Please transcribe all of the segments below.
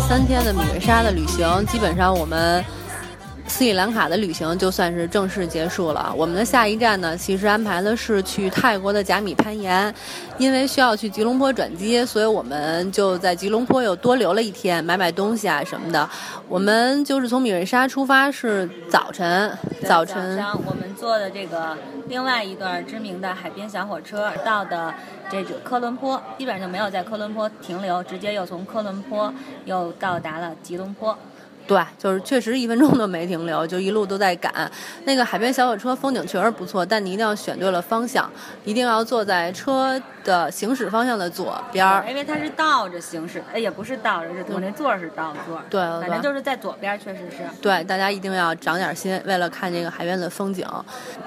三天的米瑞莎的旅行，基本上我们。斯里兰卡的旅行就算是正式结束了。我们的下一站呢，其实安排的是去泰国的甲米攀岩，因为需要去吉隆坡转机，所以我们就在吉隆坡又多留了一天，买买东西啊什么的。我们就是从米瑞莎出发是早晨，早晨我们坐的这个另外一段知名的海边小火车到的这个科伦坡，基本上就没有在科伦坡停留，直接又从科伦坡又到达了吉隆坡。对，就是确实一分钟都没停留，就一路都在赶。那个海边小火车风景确实不错，但你一定要选对了方向，一定要坐在车的行驶方向的左边儿，因为它是倒着行驶，哎，也不是倒着，是我那座是倒座。对，反正就是在左边，确实是。对，大家一定要长点心，为了看这个海边的风景。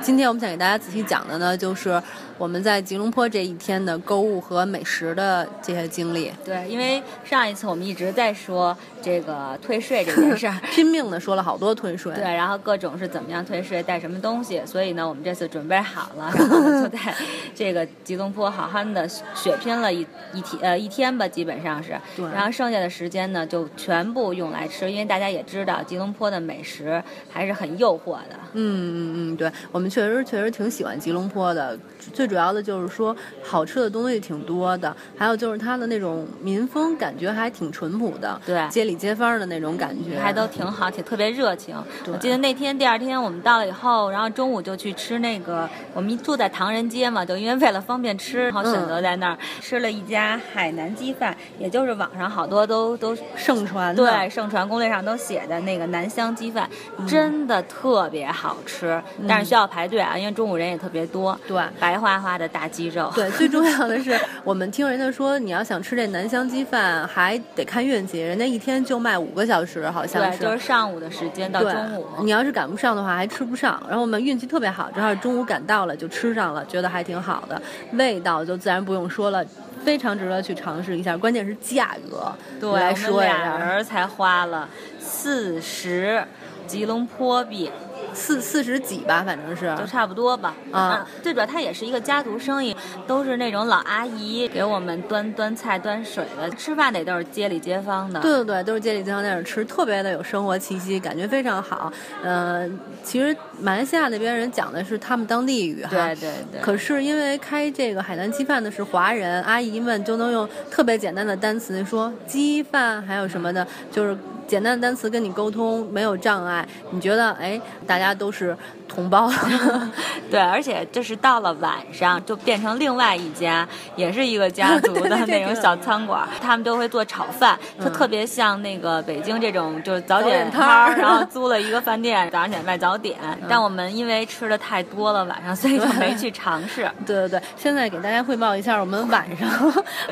今天我们想给大家仔细讲的呢，就是我们在吉隆坡这一天的购物和美食的这些经历。对，因为上一次我们一直在说这个退税这个。是 拼命的说了好多退税，对，然后各种是怎么样退税，带什么东西，所以呢，我们这次准备好了，然后就在 这个吉隆坡好好的血拼了一一天呃一天吧，基本上是，对，然后剩下的时间呢，就全部用来吃，因为大家也知道吉隆坡的美食还是很诱惑的，嗯嗯嗯，对我们确实确实挺喜欢吉隆坡的，最主要的就是说好吃的东西挺多的，还有就是它的那种民风感觉还挺淳朴的，对，街里街坊的那种感觉。还都挺好，挺特别热情。我记得那天第二天我们到了以后，然后中午就去吃那个，我们住在唐人街嘛，就因为为了方便吃，然后选择在那儿吃了一家海南鸡饭，也就是网上好多都都盛传对盛传攻略上都写的那个南香鸡饭，真的特别好吃，但是需要排队啊，因为中午人也特别多。对，白花花的大鸡肉。对，最重要的是 我们听人家说，你要想吃这南香鸡饭，还得看运气，人家一天就卖五个小时，好像。对，就是上午的时间到中午。你要是赶不上的话，还吃不上。然后我们运气特别好，正好中午赶到了，就吃上了，觉得还挺好的。味道就自然不用说了，非常值得去尝试一下。关键是价格，对，来说俩人才花了四十吉隆坡币。四四十几吧，反正是就差不多吧。啊，最主要它也是一个家族生意，都是那种老阿姨给我们端端菜端水的，吃饭得都是街里街坊的。对对对，都是街里街坊在那吃，特别的有生活气息，感觉非常好。嗯，其实马来西亚那边人讲的是他们当地语哈。对对对。可是因为开这个海南鸡饭的是华人，阿姨们就能用特别简单的单词说鸡饭，还有什么的，就是。简单的单词跟你沟通没有障碍，你觉得哎，大家都是同胞，对，而且就是到了晚上就变成另外一家，也是一个家族的 那种小餐馆，他们都会做炒饭，就特别像那个北京这种就是早点摊儿，然后租了一个饭店，早上起来卖早点。但我们因为吃的太多了晚上，所以就没去尝试。对对对，现在给大家汇报一下，我们晚上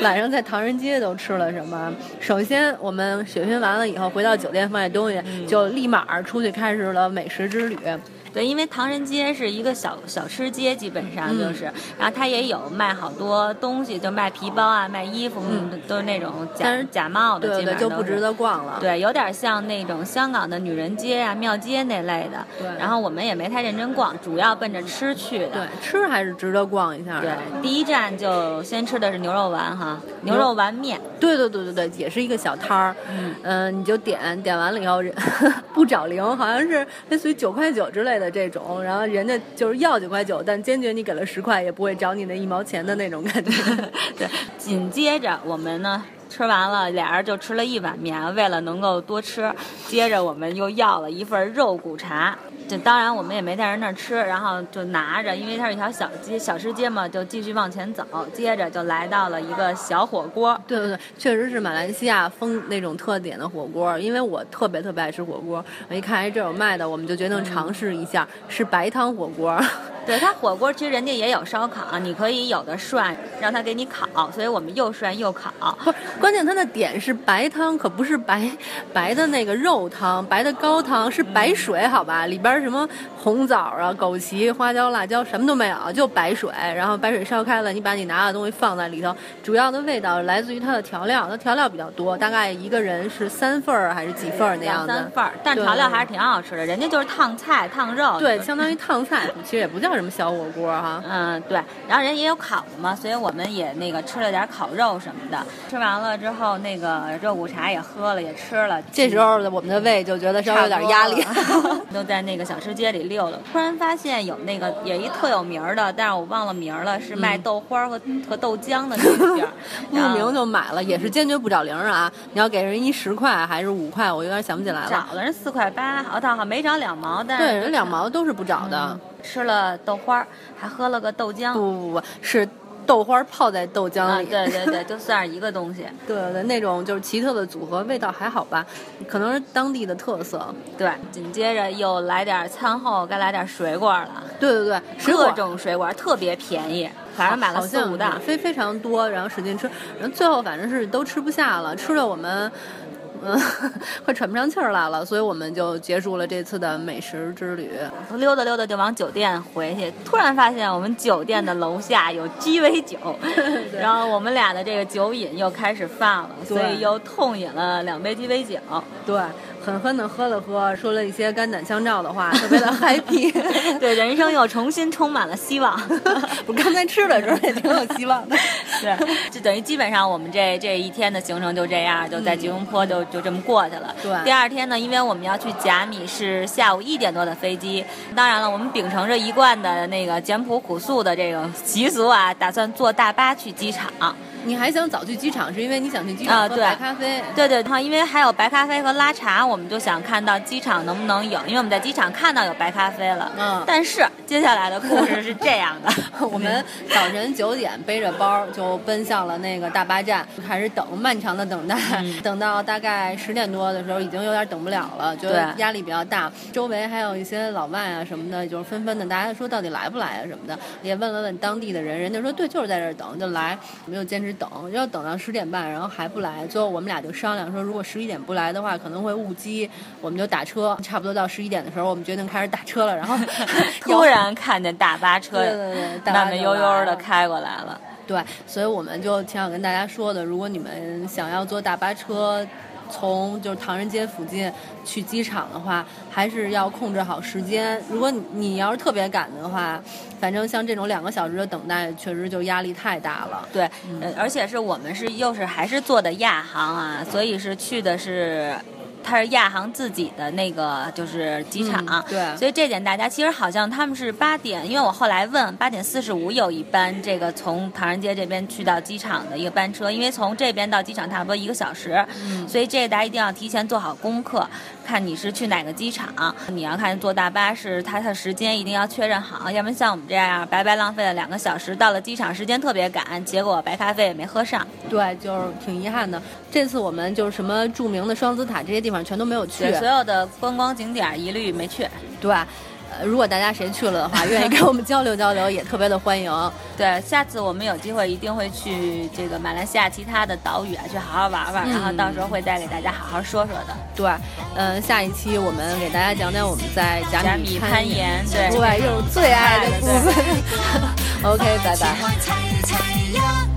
晚上在唐人街都吃了什么。首先我们血拼完了以后回。到酒店放下东西，就立马出去开始了美食之旅。对，因为唐人街是一个小小吃街，基本上就是，然后它也有卖好多东西，就卖皮包啊，卖衣服，都是那种假假冒的，对对，就不值得逛了。对，有点像那种香港的女人街啊、庙街那类的。对。然后我们也没太认真逛，主要奔着吃去的。对，吃还是值得逛一下。对，第一站就先吃的是牛肉丸哈，牛肉丸面。对对对对对，也是一个小摊儿。嗯。嗯，你就点点完了以后，不找零，好像是类似于九块九之类的。的这种，然后人家就是要九块九，但坚决你给了十块也不会找你那一毛钱的那种感觉。对，紧接着我们呢吃完了，俩人就吃了一碗面，为了能够多吃，接着我们又要了一份肉骨茶。这当然我们也没在人那儿吃，然后就拿着，因为它是一条小街小吃街嘛，就继续往前走。接着就来到了一个小火锅。对对对，确实是马来西亚风那种特点的火锅。因为我特别特别爱吃火锅，我一看哎这有卖的，我们就决定尝试一下，是白汤火锅。对它火锅其实人家也有烧烤，你可以有的涮，让他给你烤，所以我们又涮又烤。不，关键它的点是白汤，可不是白白的那个肉汤，白的高汤是白水，好吧，里边什么红枣啊、枸杞、花椒、辣椒什么都没有，就白水，然后白水烧开了，你把你拿的东西放在里头，主要的味道来自于它的调料，它调料比较多，大概一个人是三份儿还是几份儿那样三。份儿，但调料还是挺好吃的。人家就是烫菜、烫肉，对，相当于烫菜，其实也不叫什么小火锅哈。嗯，对，然后人也有烤的嘛，所以我们也那个吃了点烤肉什么的。吃完了之后，那个肉骨茶也喝了，也吃了。这时候的我们的胃就觉得稍微有点压力。都在那个小吃街里溜了。突然发现有那个也一特有名儿的，但是我忘了名儿了，是卖豆花儿和、和豆浆的那个地儿。慕名就买了，也是坚决不找零儿啊！你要给人一十块还是五块，我有点想不起来了。找了人四块八，哦，他好像没找两毛，但是对，人两毛都是不找的。吃了豆花，还喝了个豆浆。不不不，是豆花泡在豆浆啊，里。对对对，就算是一个东西。对对对，那种就是奇特的组合，味道还好吧？可能是当地的特色。对，紧接着又来点餐后，该来点水果了，对对对，水果各种水果特别便宜，反正买了四五袋。非非常多，然后使劲吃，然后最后反正是都吃不下了，吃的我们。嗯，快喘不上气儿来了，所以我们就结束了这次的美食之旅。溜达溜达就往酒店回去，突然发现我们酒店的楼下有鸡尾酒，然后我们俩的这个酒瘾又开始犯了，所以又痛饮了两杯鸡尾酒。对，狠狠的喝了喝，说了一些肝胆相照的话，特别的 happy。对，人生又重新充满了希望。我刚才吃的时候也挺有希望的。对，就等于基本上我们这这一天的行程就这样，就在吉隆坡就就这么过去了。对第二天呢，因为我们要去甲米，是下午一点多的飞机。当然了，我们秉承着一贯的那个简朴朴素的这个习俗啊，打算坐大巴去机场。你还想早去机场，是因为你想去机场喝白咖啡？对对，哈，因为还有白咖啡和拉茶，我们就想看到机场能不能有，因为我们在机场看到有白咖啡了。嗯但是接下来的故事是这样的，我们早晨九点背着包就奔向了那个大巴站，开始等，漫长的等待，嗯等到大概十点多的时候，已经有点等不了了，觉得压力比较大。周围还有一些老外啊什么的，就是纷纷的，大家说到底来不来啊什么的，也问了问当地的人，人家说对，就是在这儿等，就来，我们就坚持等，要等到十点半，然后还不来，最后我们俩就商量说，如果十一点不来的话，可能会误机，我们就打车，差不多到十一点的时候，我们决定开始打车了，然后 突然看见大巴车慢慢悠悠的开过来了。对，所以我们就挺想跟大家说的，如果你们想要坐大巴车。从就是唐人街附近去机场的话，还是要控制好时间。如果你要是特别赶的话，反正像这种两个小时的等待，确实就压力太大了。对，而且是我们是又是还是坐的亚航啊，所以是去的是。它是亚航自己的那个就是机场，嗯对。所以这点大家其实好像他们是八点，因为我后来问八点四十五有一班这个从唐人街这边去到机场的一个班车，因为从这边到机场差不多一个小时，嗯。所以这个大家一定要提前做好功课，看你是去哪个机场，你要看坐大巴是它的时间一定要确认好，要不然像我们这样白白浪费了两个小时，到了机场时间特别赶，结果白咖啡也没喝上。对，就是挺遗憾的。这次我们就是什么著名的双子塔这些地方全都没有去对，。所有的观光景点一律没去。对，呃，如果大家谁去了的话，愿意跟我们交流交流，也特别的欢迎。对，下次我们有机会一定会去这个马来西亚其他的岛屿啊，去好好玩玩，嗯然后到时候会再给大家好好说说的。对，嗯、下一期我们给大家讲讲我们在甲甲米米攀攀岩，对，对，又是最爱的部分。OK，拜拜。